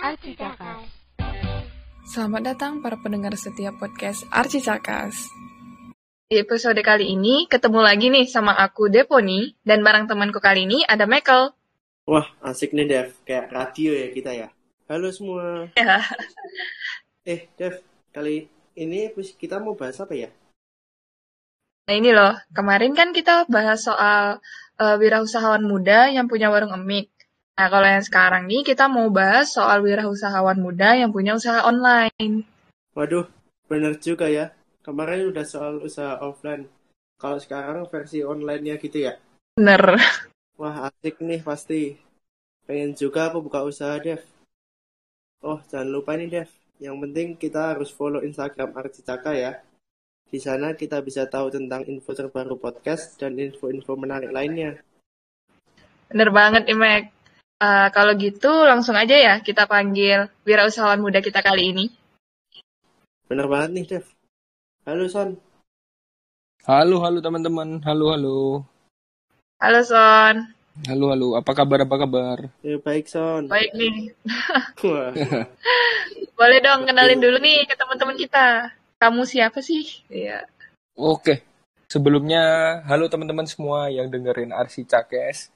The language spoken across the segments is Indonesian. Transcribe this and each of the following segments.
Arci Cakas. Selamat datang para pendengar setiap podcast Arci Cakas. Di episode kali ini ketemu lagi nih sama aku Deponi dan barang temanku kali ini ada Michael. Wah, asik nih Dev. Kayak radio ya kita ya. Halo semua. Ya. Eh, Dev, kali ini kita mau bahas apa ya? Nah ini loh, kemarin kan kita bahas soal uh, wirausahawan muda yang punya warung emik. Nah kalau yang sekarang nih kita mau bahas soal wirausahawan muda yang punya usaha online. Waduh, bener juga ya. Kemarin udah soal usaha offline. Kalau sekarang versi online-nya gitu ya? Bener. Wah, asik nih pasti. Pengen juga aku buka usaha, Dev. Oh, jangan lupa nih, Dev. Yang penting kita harus follow Instagram Arcicaka ya. Di sana kita bisa tahu tentang info terbaru podcast dan info-info menarik lainnya. Bener banget Mac. Uh, kalau gitu langsung aja ya kita panggil wirausahawan muda kita kali ini. Bener banget nih, Dev. Halo, Son. Halo, halo teman-teman. Halo, halo. Halo, Son. Halo, halo. Apa kabar, apa kabar? Ya, baik, Son. Baik nih. Boleh dong kenalin dulu nih ke teman-teman kita. Kamu siapa sih? Iya. Oke. Sebelumnya, halo teman-teman semua yang dengerin Arsi Cakes.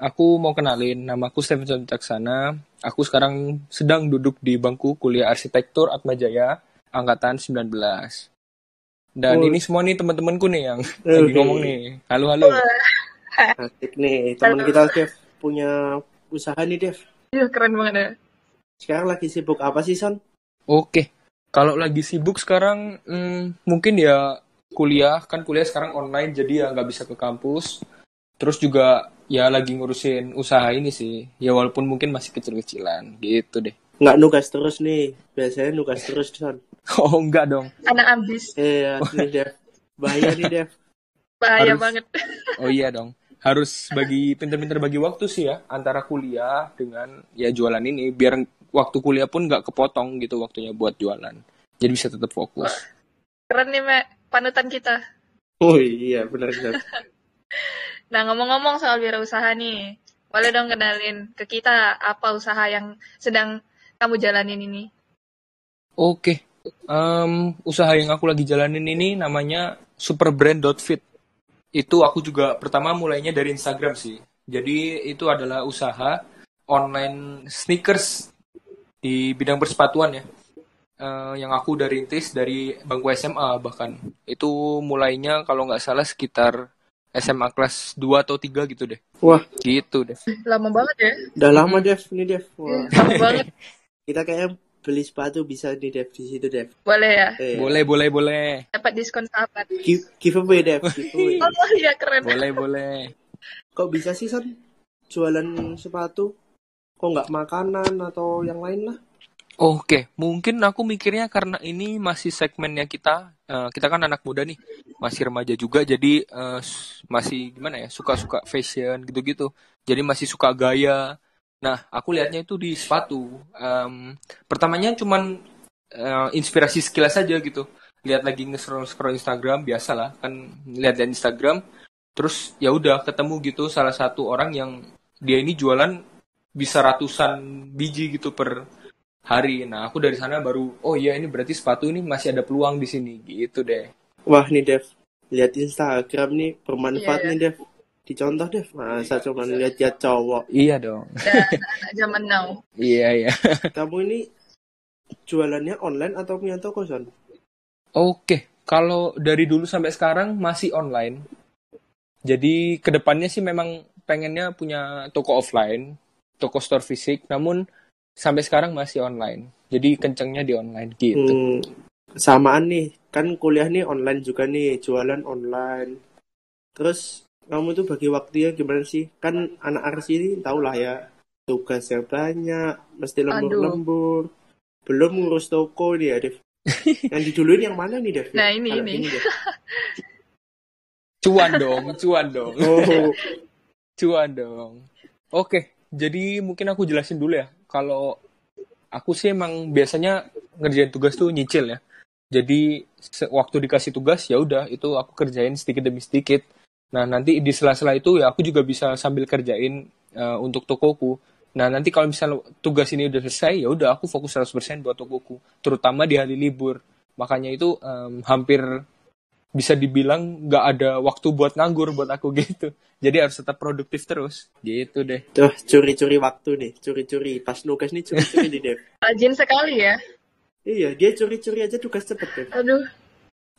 Aku mau kenalin, namaku Stevenson Caksana. Aku sekarang sedang duduk di bangku kuliah arsitektur Atmajaya, angkatan 19. Dan Oh. ini semua nih teman-temanku nih yang lagi ngomong nih. Halo, halo. Asik nih, teman kita Dev punya usaha nih, Dev. Ih, keren banget ya. Sekarang lagi sibuk apa sih, Son? Oke, kalau lagi sibuk sekarang, hmm, mungkin ya kuliah, kan kuliah sekarang online, jadi ya nggak bisa ke kampus. Terus juga ya lagi ngurusin usaha ini sih, ya walaupun mungkin masih kecil-kecilan, gitu deh. Nggak nugas terus nih. Biasanya nugas terus, Son. Oh enggak dong, Anak ambis. Eh, ya, nih, Dev. Bahaya nih, Dev. Bahaya Harus- banget. oh iya dong. Harus bagi pinter-pinter bagi waktu sih ya, antara kuliah dengan ya jualan ini, biar waktu kuliah pun nggak kepotong gitu waktunya buat jualan. Jadi bisa tetap fokus. Keren nih, Mek. Panutan kita. Oh iya, benar benar. Nah, ngomong-ngomong soal wirausaha nih. Boleh dong kenalin ke kita apa usaha yang sedang kamu jalanin ini? Oke, Em, usaha yang aku lagi jalanin ini namanya superbrand.fit. Itu aku juga pertama mulainya dari Instagram sih. Jadi itu adalah usaha online sneakers di bidang persepatuan ya. Eh, yang aku dari rintis dari bangku SMA bahkan. Itu mulainya kalau nggak salah sekitar SMA kelas 2 atau 3 gitu deh. Wah, Gitu deh. Lama banget ya. udah lama, Dev. Nih, Dev. Wah, Lama banget. kita kayaknya beli sepatu bisa nih, Dev. Di situ, Dev. Boleh ya. Eh, Boleh, boleh, boleh. Dapat diskon sahabat. Give, giveaway, Dev. Giveaway. Oh iya, keren. Boleh, boleh. Kok bisa sih, Son? Jualan sepatu? Kok nggak makanan atau yang lain lah? Oke, mungkin aku mikirnya karena ini masih segmennya kita, eh, kita kan anak muda nih, masih remaja juga, jadi s- masih gimana ya, suka-suka fashion gitu-gitu, jadi masih suka gaya. Nah, aku lihatnya itu di sepatu. Em, pertamanya cuman eh, inspirasi sekilas aja gitu, lihat lagi nge-scroll Instagram, biasalah kan, lihat lihat Instagram, terus ya udah ketemu gitu salah satu orang yang dia ini jualan bisa ratusan biji gitu per hari. Nah, aku dari sana baru, oh iya ini berarti sepatu ini masih ada peluang di sini, gitu deh. Wah, nih, Dev. Lihat Instagram nih, bermanfaat Iya. nih, Dev. Dicontoh, Dev. Masa cuma lihat-lihat cowok. Iya dong. Dan anak zaman now. Iya, iya. Kamu ini jualannya online atau punya toko, Son? Oke, kalau dari dulu sampai sekarang masih online. Jadi ke depannya sih memang pengennya punya toko offline, toko store fisik, namun sampai sekarang masih online. Jadi kencengnya di online gitu. Hmm, samaan nih, kan kuliah nih online juga nih, jualan online. Terus kamu tuh bagi waktunya gimana sih? Kan anak arsi ini tau lah ya, tugasnya banyak, mesti lembur-lembur. Belum ngurus toko nih ya, Dev. Yang diduluin yang mana nih, Dev? Nah, ini, Kalau ini. Dev. Cuan dong, cuan dong. Oh, Cuan dong. Oke, jadi mungkin aku jelasin dulu ya. Kalau aku sih emang biasanya ngerjain tugas tuh nyicil ya. Jadi waktu dikasih tugas ya udah itu aku kerjain sedikit demi sedikit. Nah nanti di sela-sela itu ya aku juga bisa sambil kerjain eh, untuk tokoku. Nah, nanti kalau misalnya tugas ini udah selesai, ya udah aku fokus 100% buat tokoku, terutama di hari libur. Makanya itu em, hampir bisa dibilang nggak ada waktu buat nganggur buat aku gitu. Jadi harus tetap produktif terus. Gitu deh. Tuh, curi-curi waktu nih, curi-curi. Pas nugas nih curi-curi nih, Dev. Rajin sekali ya. Iya, dia curi-curi aja tugas cepet, Dev. Aduh.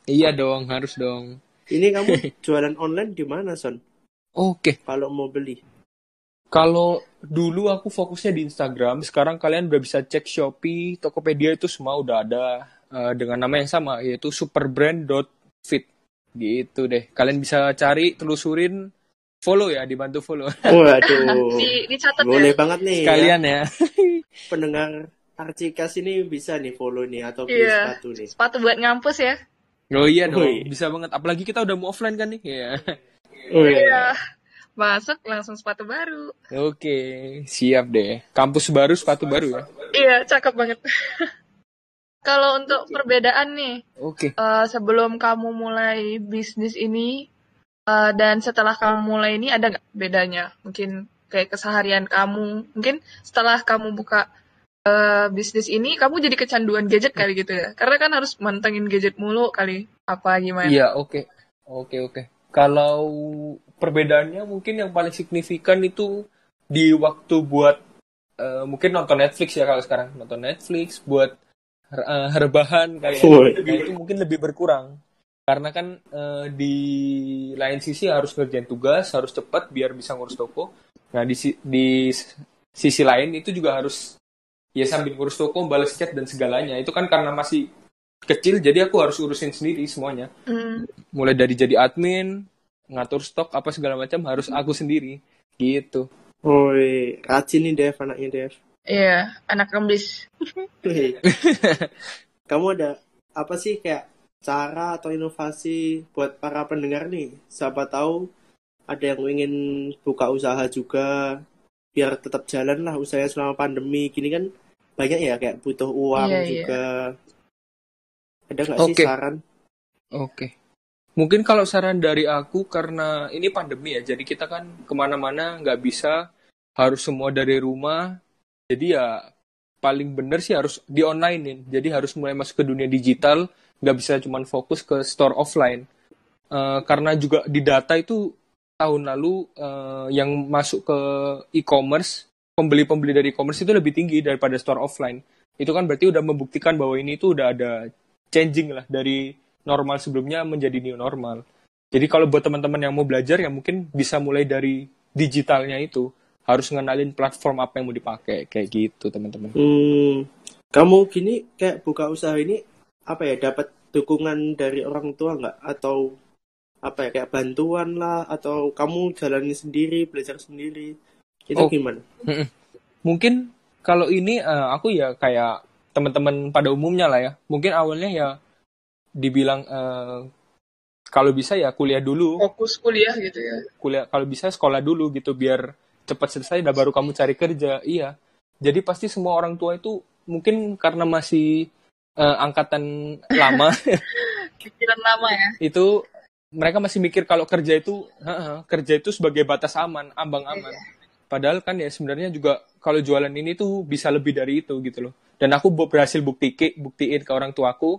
Iya dong, harus dong. Ini kamu jualan online di mana, Son? Oke, Kalau mau beli. kalau dulu aku fokusnya di Instagram, sekarang kalian udah bisa cek Shopee, Tokopedia itu semua udah ada eh, dengan nama yang sama, yaitu superbrand.fit. Gitu deh. Kalian bisa cari, telusurin, follow ya, dibantu follow. Waduh. Di, dicatat Boleh ya. banget nih. ya. Sekalian ya. Pendengar Arcikas ini bisa nih follow nih atau beli Iya. sepatu nih. Sepatu buat ngampus ya. Oh iya dong, Woi. bisa banget. Apalagi kita udah mau offline kan nih. Iya. Oh, Iya. Masuk langsung sepatu baru. Oke, siap deh. Kampus baru, sepatu baru ya. Iya, cakep banget. Kalau untuk perbedaan nih, Oke. eh, sebelum kamu mulai bisnis ini eh, dan setelah kamu mulai ini ada nggak bedanya? Mungkin kayak keseharian kamu, mungkin setelah kamu buka eh, bisnis ini, kamu jadi kecanduan gadget kali gitu ya? Karena kan harus mantengin gadget mulu kali, apa gimana? Iya, oke. Oke, oke. Kalau perbedaannya mungkin yang paling signifikan itu di waktu buat eh, mungkin nonton Netflix ya kalau sekarang nonton Netflix buat eh, rebahan kayak nah, itu mungkin lebih berkurang. Karena kan eh, di lain sisi harus ngerjain tugas harus cepat biar bisa ngurus toko. Nah di si- di sisi lain itu juga harus ya sambil ngurus toko balas chat dan segalanya. Itu kan karena masih kecil jadi aku harus urusin sendiri semuanya. Hmm, mulai dari jadi admin ngatur stok apa segala macam harus aku sendiri. Gitu. Woi, rajin nih Dev, anaknya Dev. Iya, anak kembis. Wih. Kamu ada apa sih kayak cara atau inovasi buat para pendengar nih? Siapa tahu ada yang ingin buka usaha juga biar tetap jalan lah usahanya selama pandemi. Gini kan banyak ya kayak butuh uang Iya, iya. juga. Ada nggak sih Oke. saran? Oke. Mungkin kalau saran dari aku karena ini pandemi ya, jadi kita kan ke mana-mana nggak bisa, harus semua dari rumah. Jadi ya paling bener sih harus di onlinein. Jadi harus mulai masuk ke dunia digital, nggak bisa cuma fokus ke store offline. Eh, karena juga di data itu tahun lalu eh, yang masuk ke e-commerce, pembeli-pembeli dari e-commerce itu lebih tinggi daripada store offline. Itu kan berarti udah membuktikan bahwa ini tuh udah ada changing lah dari normal sebelumnya menjadi new normal. Jadi kalau buat teman-teman yang mau belajar ya mungkin bisa mulai dari digitalnya itu. Harus ngenalin platform apa yang mau dipakai kayak gitu teman-teman. Hmm, kamu gini kayak buka usaha ini apa ya dapat dukungan dari orang tua nggak atau apa ya kayak bantuan lah atau kamu jalani sendiri belajar sendiri itu Oh. gimana? Mungkin kalau ini eh, aku ya kayak teman-teman pada umumnya lah ya. Mungkin awalnya ya dibilang eh, kalau bisa ya kuliah dulu, Fokus kuliah gitu ya. kuliah kalau bisa sekolah dulu gitu biar cepat selesai dan baru kamu cari kerja. Iya. Jadi pasti semua orang tua itu mungkin karena masih eh, angkatan lama Pikiran lama ya. itu mereka masih mikir kalau kerja itu heeh, kerja itu sebagai batas aman, ambang aman. Padahal kan ya sebenarnya juga kalau jualan ini tuh bisa lebih dari itu gitu loh. Dan aku berhasil bukti buktiin ke orang tuaku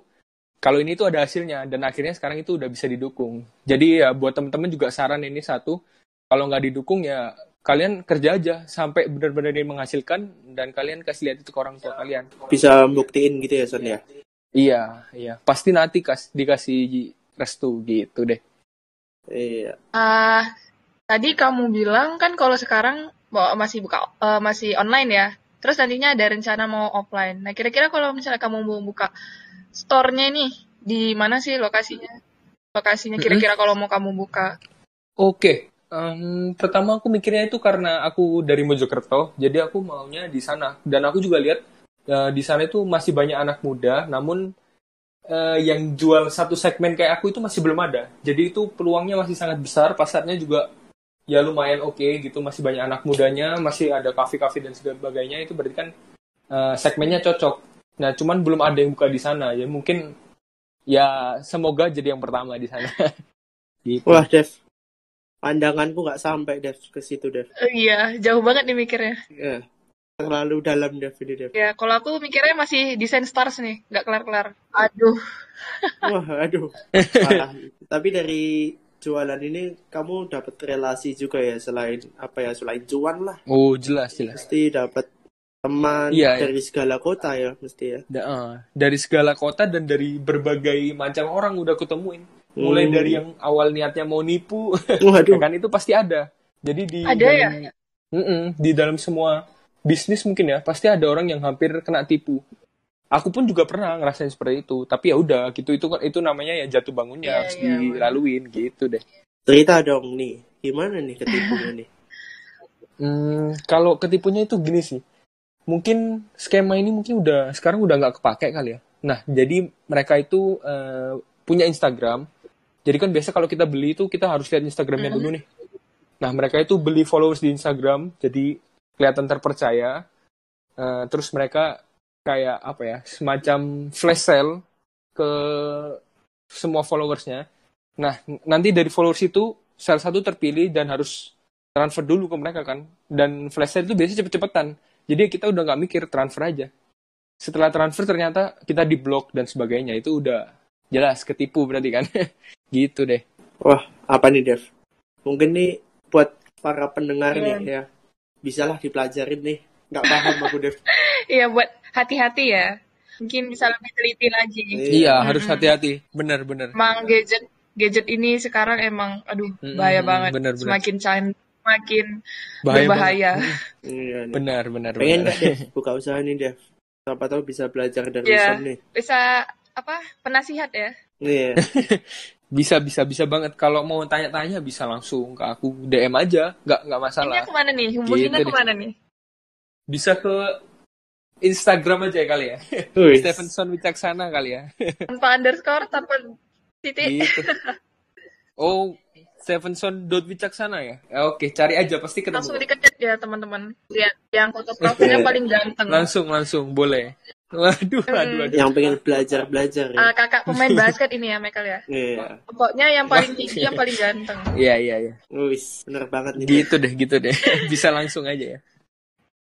kalau ini tuh ada hasilnya dan akhirnya sekarang itu udah bisa didukung. Jadi ya buat teman-teman juga saran ini satu, kalau nggak didukung ya kalian kerja aja sampai benar-benar ini menghasilkan dan kalian kasih lihat itu ke orang tua kalian. Bisa buktiin gitu ya Son ya? Iya, iya. Pasti nanti kas dikasih restu gitu deh. Iya. Ah, tadi kamu bilang kan kalau sekarang bahwa masih buka eh, masih online ya. Terus nantinya ada rencana mau offline. Nah, kira-kira kalau misalnya kamu mau buka store-nya nih, di mana sih lokasinya? Lokasinya kira-kira kalau mau kamu buka. Oke, em, pertama aku mikirnya itu karena aku dari Mojokerto, jadi aku maunya di sana. Dan aku juga lihat eh, di sana itu masih banyak anak muda, namun eh, yang jual satu segmen kayak aku itu masih belum ada. Jadi itu peluangnya masih sangat besar, pasarnya juga ya lumayan oke gitu, masih banyak anak mudanya, masih ada kafe-kafe dan sebagainya. Itu berarti kan eh, segmennya cocok. Nah, cuman belum ada yang buka di sana. Ya mungkin ya semoga jadi yang pertama di sana. gitu. Wah Dev, pandanganku nggak sampai Dev ke situ Dev. Eh, iya, jauh banget nih mikirnya. Ya. terlalu dalam Dev ini Dev. Ya, kalau aku mikirnya masih desain stars nih, nggak kelar-kelar. Aduh. Wah, aduh. Parah. Tapi dari jualan ini kamu dapat relasi juga ya selain apa ya selain cuan lah. Oh jelas jelas. Mesti dapat teman Iya, dari segala kota ya mesti ya. Da- eh, dari segala kota dan dari berbagai macam orang udah kutemuin. Mulai Hmm. dari yang awal niatnya mau nipu, Waduh. ya kan itu pasti ada. Jadi di Ada ya? dalam, Mm-mm, di dalam semua bisnis mungkin ya pasti ada orang yang hampir kena tipu. Aku pun juga pernah ngerasain seperti itu. Tapi ya udah gitu itu itu namanya ya jatuh bangunnya Iya, harus iya, dilaluin gitu deh. Cerita dong nih. Gimana nih ketipunya nih? Hmm, kalau ketipunya itu gini sih. Mungkin skema ini mungkin udah sekarang udah nggak kepake kali ya. Nah, jadi mereka itu eh, punya Instagram. Jadi kan biasa kalau kita beli itu kita harus lihat Instagramnya dulu nih. Nah, mereka itu beli followers di Instagram, jadi kelihatan terpercaya. Eh, terus mereka kayak apa ya, semacam flash sale ke semua followersnya. Nah, nanti dari followers itu salah satu terpilih dan harus transfer dulu ke mereka kan. Dan flash sale itu biasanya cepet-cepetan. Jadi kita udah nggak mikir transfer aja. Setelah transfer ternyata kita diblok dan sebagainya. Itu udah jelas ketipu berarti kan. gitu deh. Wah, apa nih Dev? Mungkin nih buat para pendengar Iya. nih ya. Bisalah dipelajarin nih. Nggak paham aku Dev. Iya, buat hati-hati ya. Mungkin bisa lebih teliti lagi. Iya, Mm-mm. harus hati-hati. Bener-bener. Emang gadget gadget ini sekarang emang aduh bahaya banget. bener, bener. Semakin canggih, semakin Bahaya berbahaya. Iya. Benar, benar, Pengen benar. Dev buka usaha nih Dev? Siapa tahu bisa belajar dari Iya. Nih. Bisa apa? Penasihat ya. Iya. Bisa, bisa, bisa banget. Kalau mau tanya-tanya bisa langsung ke aku. DM aja. Nggak, nggak masalah. Ini ke mana nih? Hubunginnya Gitu deh. ke mana nih? Bisa ke Instagram aja ya kali ya. Stevenson Wicaksana kali ya. Tanpa underscore, tanpa titik. gitu. Oh, Stevenson dot Wicaksana ya? Ya, Oke, cari aja pasti ketemu. Langsung diketik ya teman-teman. Lihat yang foto profilnya paling ganteng. Langsung, langsung, boleh. Waduh, waduh, waduh. Yang pengen belajar-belajar ya. Ah, kakak pemain basket ini ya Michael ya. Iya. Pokoknya yang paling tinggi, yang paling ganteng. Iya, iya, iya. Wis, bener banget nih. Gitu deh, gitu deh. Bisa langsung aja ya.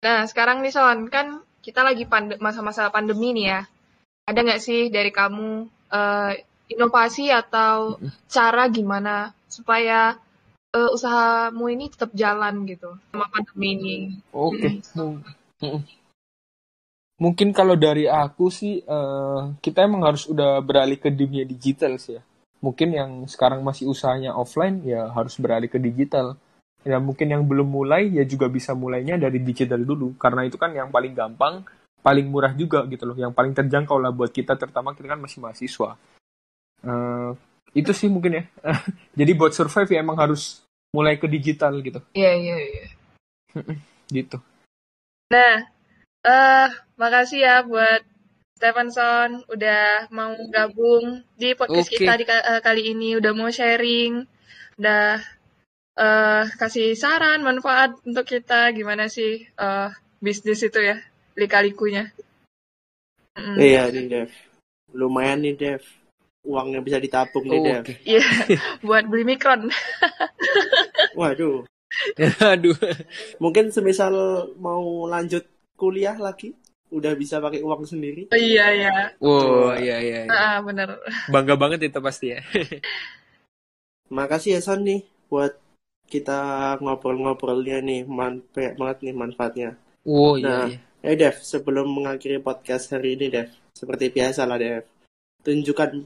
Nah, sekarang nih Son, kan kita lagi pande- masa-masa pandemi nih ya. Ada nggak sih dari kamu eh, inovasi atau cara gimana supaya eh, usahamu ini tetap jalan gitu sama pandemi ini? Oke. Mm-mm. Mungkin kalau dari aku sih, eh, kita emang harus udah beralih ke dunia digital sih ya. Mungkin yang sekarang masih usahanya offline, ya harus beralih ke digital. Ya mungkin yang belum mulai, ya juga bisa mulainya dari digital dulu. Karena itu kan yang paling gampang, paling murah juga gitu loh. Yang paling terjangkau lah buat kita, terutama kita kan masih mahasiswa. Eh, itu sih mungkin ya. Jadi buat survive ya emang harus mulai ke digital gitu. Iya, iya, iya. Gitu. Nah, eh makasih ya buat Stevenson udah mau gabung di podcast Oke. kita di, ka- eh, kali ini, udah mau sharing, udah eh kasih saran, manfaat untuk kita gimana sih eh bisnis itu ya, lika-likunya. Mm. Iya nih Dev. Lumayan nih Dev. Uangnya bisa ditabung nih Dev. Oke. Iya, buat beli mikron. Waduh. Aduh. Mungkin semisal mau lanjut kuliah lagi, udah bisa pakai uang sendiri. Oh, iya, iya. Wow, iya iya. iya. Ah, bener. Bangga banget itu pasti ya. Makasih ya Son nih buat kita ngobrol-ngobrolnya nih. Man banyak banget nih manfaatnya. Oh Nah, iya iya. Eh Dev, sebelum mengakhiri podcast hari ini Dev, seperti biasa lah Dev, tunjukkan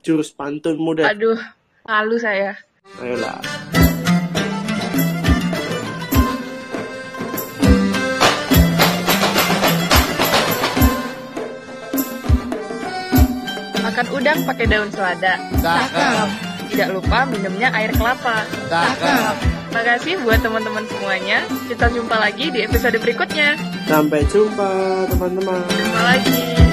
jurus pantunmu Dev. Aduh, malu saya. Ayolah. Makan udang pakai daun selada. Cakep. Tidak lupa minumnya air kelapa. Cakep. Makasih buat teman-teman semuanya. Kita jumpa lagi di episode berikutnya. Sampai jumpa teman-teman. Jumpa lagi.